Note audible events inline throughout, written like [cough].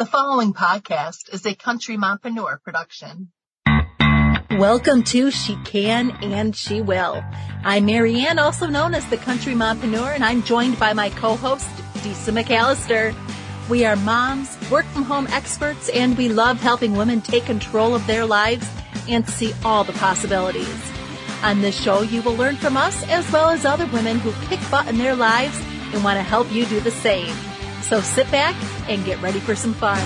The following podcast is a Country Mompreneur production. Welcome to She Can and She Will. I'm Marianne, also known as the Country Mompreneur, and I'm joined by my co-host, Disa McAllister. We are moms, work from home experts, and we love helping women take control of their lives and see all the possibilities. On this show, you will learn from us as well as other women who kick butt in their lives and want to help you do the same. So sit back and get ready for some fun.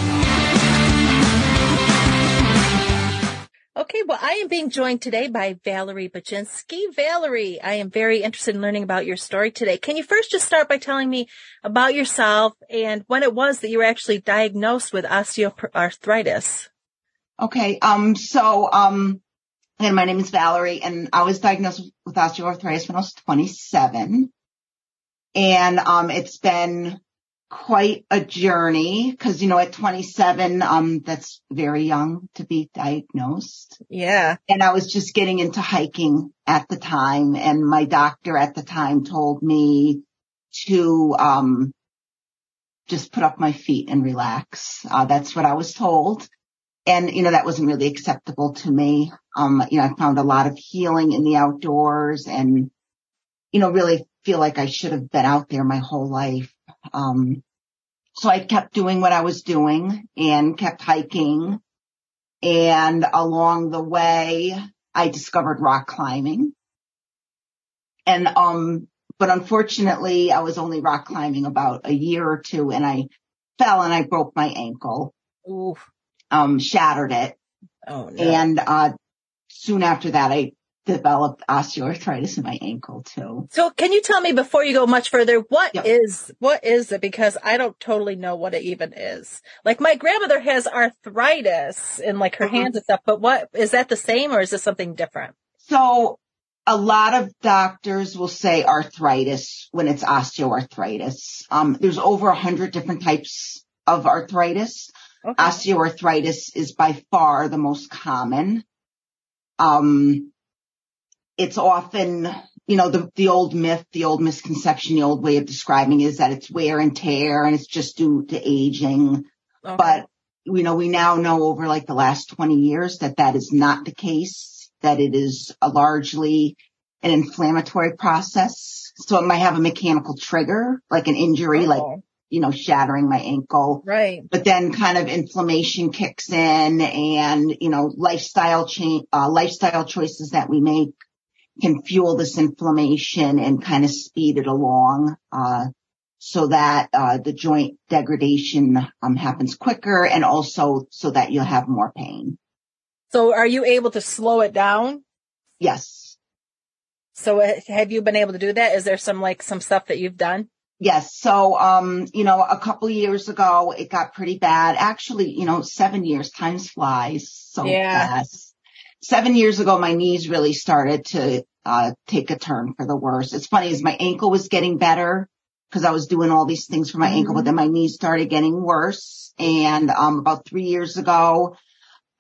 Okay, well, I am being joined today by Valerie Bachinsky. Valerie, I am very interested in learning about your story today. Can you first just start by telling me about yourself and when it was that you were actually diagnosed with osteoarthritis? Okay, um, so, um, and my name is Valerie and I was diagnosed with osteoarthritis when I was 27. And, um, it's been quite a journey because, you know, at 27, um, that's very young to be diagnosed. Yeah. And I was just getting into hiking at the time and my doctor at the time told me to, um, just put up my feet and relax. Uh, that's what I was told. And, you know, that wasn't really acceptable to me. Um, you know, I found a lot of healing in the outdoors and, you know, really feel like I should have been out there my whole life. Um, so I kept doing what I was doing and kept hiking. And along the way, I discovered rock climbing. And, um, but unfortunately I was only rock climbing about a year or two and I fell and I broke my ankle. Oof. Um, shattered it. Oh, no. And, uh, soon after that, I developed osteoarthritis in my ankle too. So can you tell me before you go much further, what Yep. is what is it? Because I don't totally know what it even is. Like my grandmother has arthritis in like her Mhm. hands and stuff, but what is that the same or is this something different? So a lot of doctors will say arthritis when it's osteoarthritis. Um, there's over a hundred different types of arthritis. Okay. Osteoarthritis is by far the most common. Um, it's often, you know, the, the old myth, the old misconception, the old way of describing is that it's wear and tear and it's just due to aging. Okay. But, you know, we now know over like the last 20 years that that is not the case, that it is a largely an inflammatory process. So it might have a mechanical trigger, like an injury, like, Oh, you know, shattering my ankle right. but then kind of inflammation kicks in and, you know, lifestyle change, uh, lifestyle choices that we make can fuel this inflammation and kind of speed it along, uh, so that, uh, the joint degradation, um, happens quicker and also so that you'll have more pain. So are you able to slow it down? Yes. So uh, have you been able to do that? Is there some like some stuff that you've done? Yes. So, um, you know, a couple years ago, it got pretty bad. Actually, you know, seven years, times flies so Yeah. fast. Seven years ago, my knees really started to, uh, take a turn for the worse. It's funny is my ankle was getting better because I was doing all these things for my ankle, but then my knees started getting worse. And, um, about three years ago,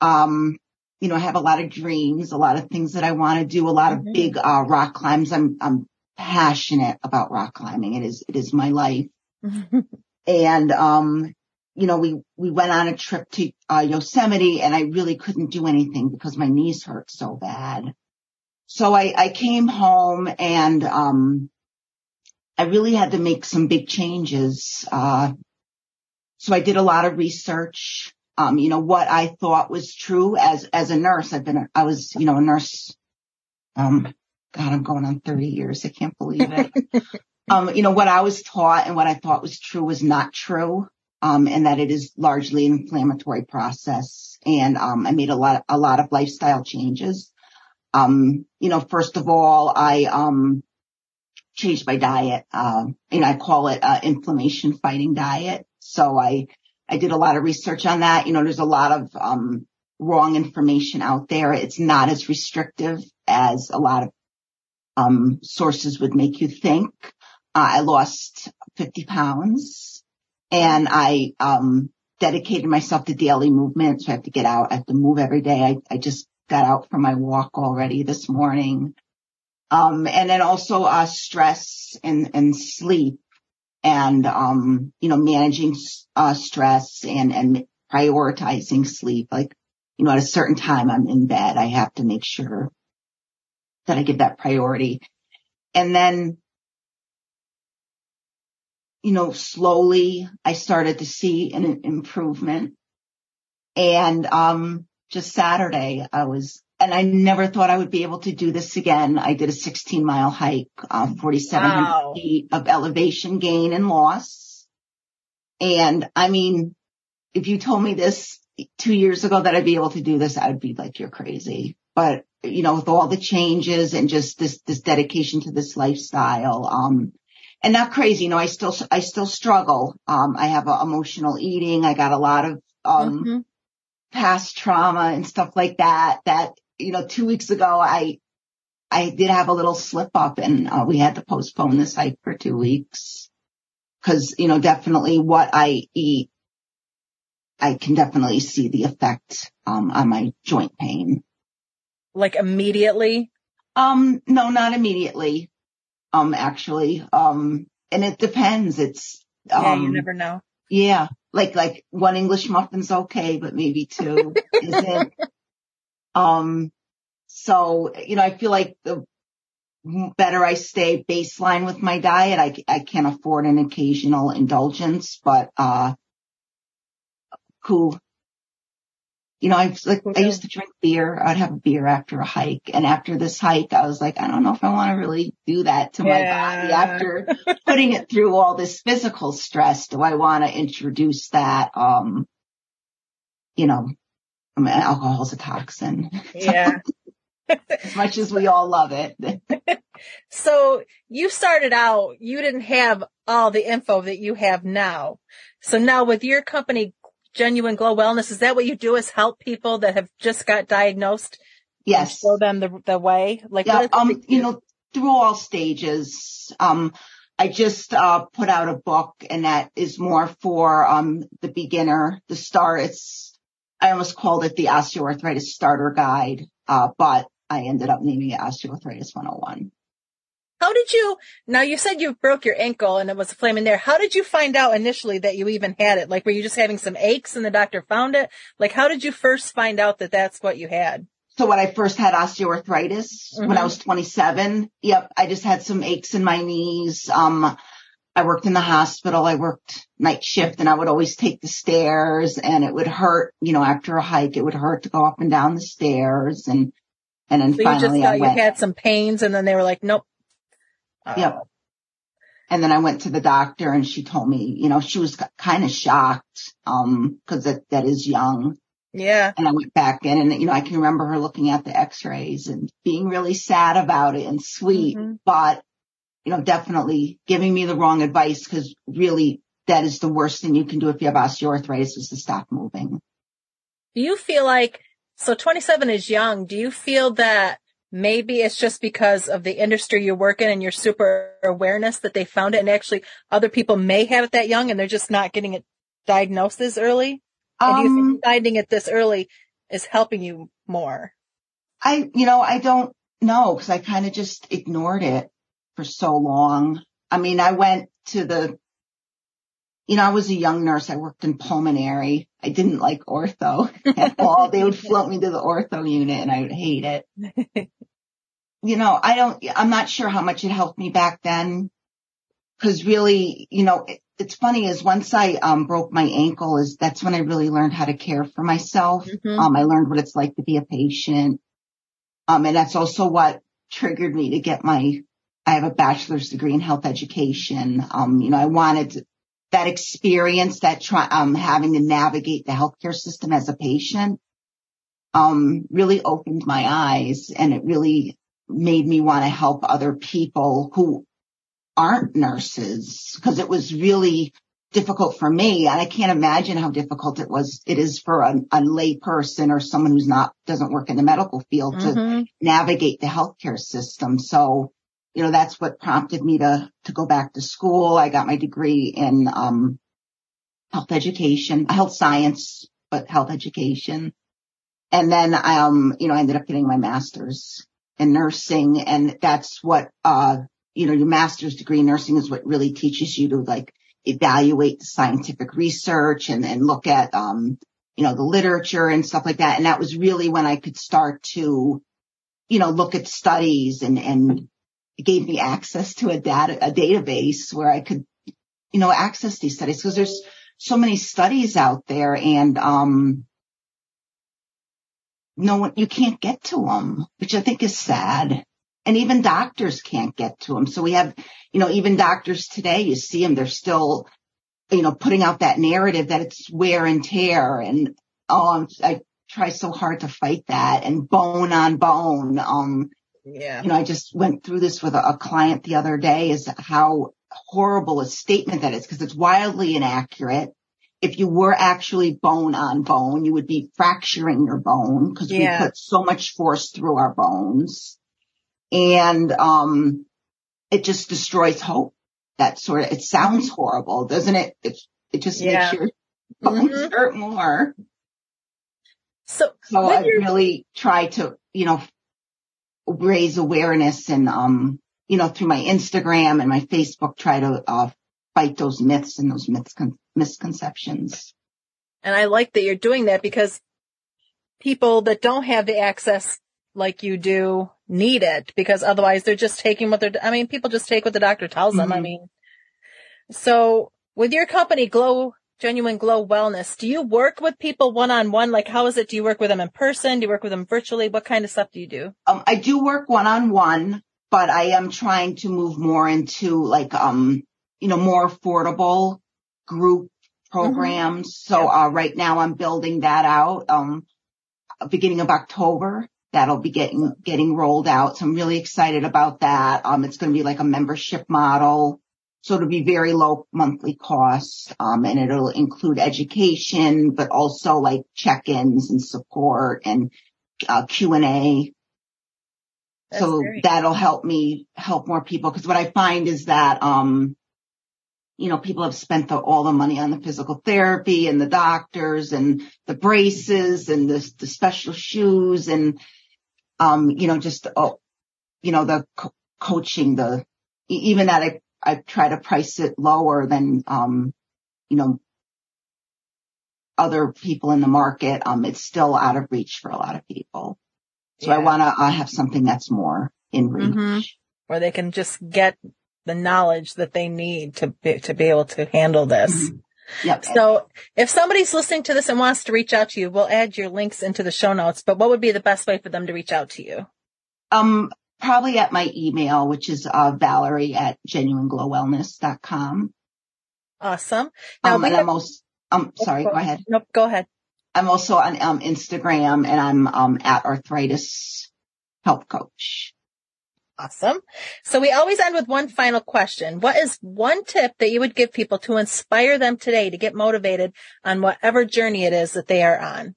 um, you know, I have a lot of dreams, a lot of things that I want to do, a lot Mhm. of big, uh, rock climbs. I'm, I'm passionate about rock climbing. It is, it is my life. [laughs] And, um, you know, we, we went on a trip to, uh, Yosemite and I really couldn't do anything because my knees hurt so bad. So I, I came home and, um, I really had to make some big changes. Uh, so I did a lot of research. Um, you know, what I thought was true as, as a nurse. I've been, a, I was, you know, a nurse. Um, God, I'm going on 30 years. I can't believe it. [laughs] um, you know, what I was taught and what I thought was true was not true. Um, and that it is largely an inflammatory process. And, um, I made a lot, a lot of lifestyle changes. Um, you know, first of all, I, um, changed my diet. Um, and I call it, uh, inflammation fighting diet. So I, I did a lot of research on that. You know, there's a lot of, um, wrong information out there. It's not as restrictive as a lot of, um, sources would make you think. Uh, I lost 50 pounds and I, um, dedicated myself to daily movement. So I have to get out. I have to move every day. I, I just got out for my walk already this morning. Um, and then also, uh, stress and, and sleep and, um, you know, managing, uh, stress and, and prioritizing sleep. Like, you know, at a certain time I'm in bed, I have to make sure that I give that priority. And then, you know, slowly I started to see an improvement. And, um, just Saturday I was, and I never thought I would be able to do this again. I did a 16 mile hike, um, 4,700 wow. feet of elevation gain and loss. And I mean, if you told me this two years ago that I'd be able to do this, I would be like, you're crazy. But, you know, with all the changes and just this, this dedication to this lifestyle, um, and not crazy, you know, I still, I still struggle. Um, I have emotional eating. I got a lot of, um, mm-hmm. past trauma and stuff like that, that, you know, two weeks ago, I, I did have a little slip up and uh, we had to postpone the hike for two weeks. Cause, you know, definitely what I eat I can definitely see the effect um, on my joint pain. Like immediately? Um, no, not immediately. Um, actually, um, and it depends. It's um, yeah, you um, never know. Yeah, like like one English muffin's okay, but maybe two [laughs] isn't. Um, so you know, I feel like the better I stay baseline with my diet, I I can afford an occasional indulgence, but uh cool. You know, I like, I used to drink beer. I'd have a beer after a hike. And after this hike, I was like, I don't know if I want to really do that to yeah. my body after putting it through all this physical stress. Do I want to introduce that? Um, you know, I mean, alcohol's a toxin. [laughs] Yeah. as much as we all love it. [laughs] so you started out, you didn't have all the info that you have now. So now with your company Genuine Glow Wellness. Is that what you do is help people that have just got diagnosed? Yes. Show them the, the way? Like, yeah, um, you know, through all stages. Um, I just, uh, put out a book and that is more for, um, the beginner, the star. It's, I almost called it the osteoarthritis starter guide. Uh, but I ended up naming it osteoarthritis 101. How did you, now you said you broke your ankle and it was a flame in there. How did you find out initially that you even had it? Like, were you just having some aches and the doctor found it? Like, how did you first find out that that's what you had? So when I first had osteoarthritis mm-hmm. when I mm-hmm. was 27, yep, I just had some aches in my knees. Um, I worked in the hospital. I worked night shift and I would always take the stairs and it would hurt, you know, after a hike, it would hurt to go up and down the stairs and, and then so finally you just I went, you had some pains and then they were like, nope, uh, yep. And then I went to the doctor and she told me, you know, she was kind of shocked, um, cause that, that is young. Yeah. And I went back in and, you know, I can remember her looking at the x-rays and being really sad about it and sweet, mm-hmm. but, you know, definitely giving me the wrong advice because really that is the worst thing you can do if you have osteoarthritis is to stop moving. Do you feel like, so 27 is young. Do you feel that maybe it's just because of the industry you work in and your super awareness that they found it and actually other people may have it that young and they're just not getting it diagnosed as early? Um, and you think finding it this early is helping you more? I, you know, I don't know because I kind of just ignored it for so long. I mean, I went to the, you know, I was a young nurse. I worked in pulmonary. I didn't like ortho [laughs] at all. they would float me to the ortho unit and I would hate it. [laughs] you know, I don't, I'm not sure how much it helped me back then. Cause really, you know, it, it's funny is once I, um, broke my ankle is that's when I really learned how to care for myself. Mm-hmm. Um, I learned what it's like to be a patient. Um, and that's also what triggered me to get my, I have a bachelor's degree in health education. Um, you know, I wanted that experience that try, um, having to navigate the healthcare system as a patient, um, really opened my eyes and it really made me want to help other people who aren't nurses because it was really difficult for me. And I can't imagine how difficult it was, it is for a, a lay person or someone who's not, doesn't work in the medical field mm-hmm. to navigate the healthcare system. So, you know, that's what prompted me to, to go back to school. I got my degree in, um, health education, health science, but health education. And then, um, you know, I ended up getting my master's in nursing. And that's what, uh, you know, your master's degree in nursing is what really teaches you to like evaluate the scientific research and, and look at, um, you know, the literature and stuff like that. And that was really when I could start to, you know, look at studies and, and it gave me access to a data, a database where I could, you know, access these studies because there's so many studies out there and, um, no one, you can't get to them, which I think is sad. And even doctors can't get to them. So we have, you know, even doctors today, you see them, they're still, you know, putting out that narrative that it's wear and tear. And, oh, I try so hard to fight that and bone on bone. Um, yeah. You know, I just went through this with a, a client the other day is how horrible a statement that is because it's wildly inaccurate if you were actually bone on bone, you would be fracturing your bone because yeah. we put so much force through our bones. And, um, it just destroys hope. That sort of, it sounds horrible, doesn't it? It, it just yeah. makes your bones mm-hmm. hurt more. So, so I really try to, you know, raise awareness and, um, you know, through my Instagram and my Facebook, try to, uh, fight those myths and those myths misconceptions. And I like that you're doing that because people that don't have the access like you do need it because otherwise they're just taking what they're, I mean, people just take what the doctor tells them. Mm-hmm. I mean, so with your company, Glow, Genuine Glow Wellness, do you work with people one on one? Like, how is it? Do you work with them in person? Do you work with them virtually? What kind of stuff do you do? Um, I do work one on one, but I am trying to move more into like, um, you know, more affordable group programs. Mm-hmm. So, uh, right now I'm building that out. Um, beginning of October, that'll be getting, getting rolled out. So I'm really excited about that. Um, it's going to be like a membership model. So it'll be very low monthly costs. Um, and it'll include education, but also like check-ins and support and, uh, Q and A. So that'll help me help more people. Cause what I find is that, um, you know, people have spent the, all the money on the physical therapy and the doctors and the braces and the, the special shoes and, um, you know, just, oh, you know, the co- coaching, the, even that I, I try to price it lower than, um, you know, other people in the market. Um, it's still out of reach for a lot of people. So yeah. I want to uh, have something that's more in reach. Mm-hmm. Where they can just get the knowledge that they need to be, to be able to handle this. Mm-hmm. Yep. So if somebody's listening to this and wants to reach out to you, we'll add your links into the show notes, but what would be the best way for them to reach out to you? Um, probably at my email, which is, uh, Valerie at genuineglowwellness.com. Awesome. Now, um, and I'm also, I'm oh, sorry, go ahead. Nope, go ahead. I'm also on um, Instagram and I'm um, at arthritis health coach. Awesome. So we always end with one final question. What is one tip that you would give people to inspire them today to get motivated on whatever journey it is that they are on?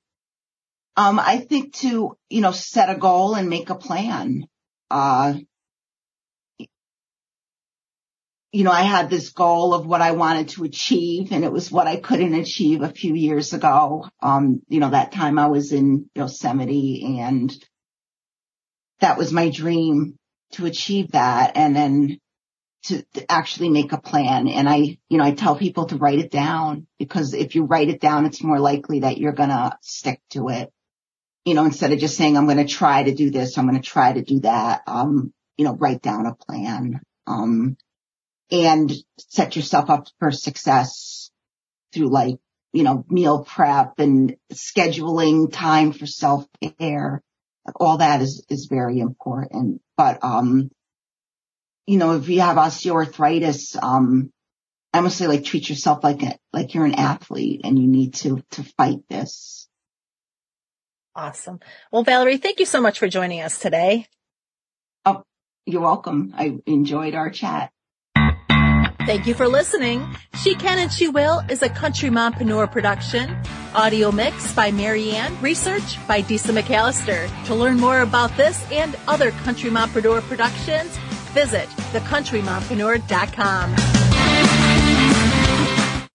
Um, I think to, you know, set a goal and make a plan. Uh, you know, I had this goal of what I wanted to achieve and it was what I couldn't achieve a few years ago. Um, you know, that time I was in Yosemite and that was my dream to achieve that and then to, to, actually make a plan. And I, you know, I tell people to write it down because if you write it down, it's more likely that you're going to stick to it. You know, instead of just saying, I'm going to try to do this, I'm going to try to do that. Um, you know, write down a plan. Um, and set yourself up for success through like, you know, meal prep and scheduling time for self care all that is, is very important. But, um, you know, if you have osteoarthritis, um, I must say like treat yourself like a, like you're an athlete and you need to, to fight this. Awesome. Well, Valerie, thank you so much for joining us today. Oh, you're welcome. I enjoyed our chat. Thank you for listening. She Can and She Will is a country mompreneur production. Audio mix by Marianne. Research by Disa McAllister. To learn more about this and other country mompreneur productions, visit thecountrymompreneur.com.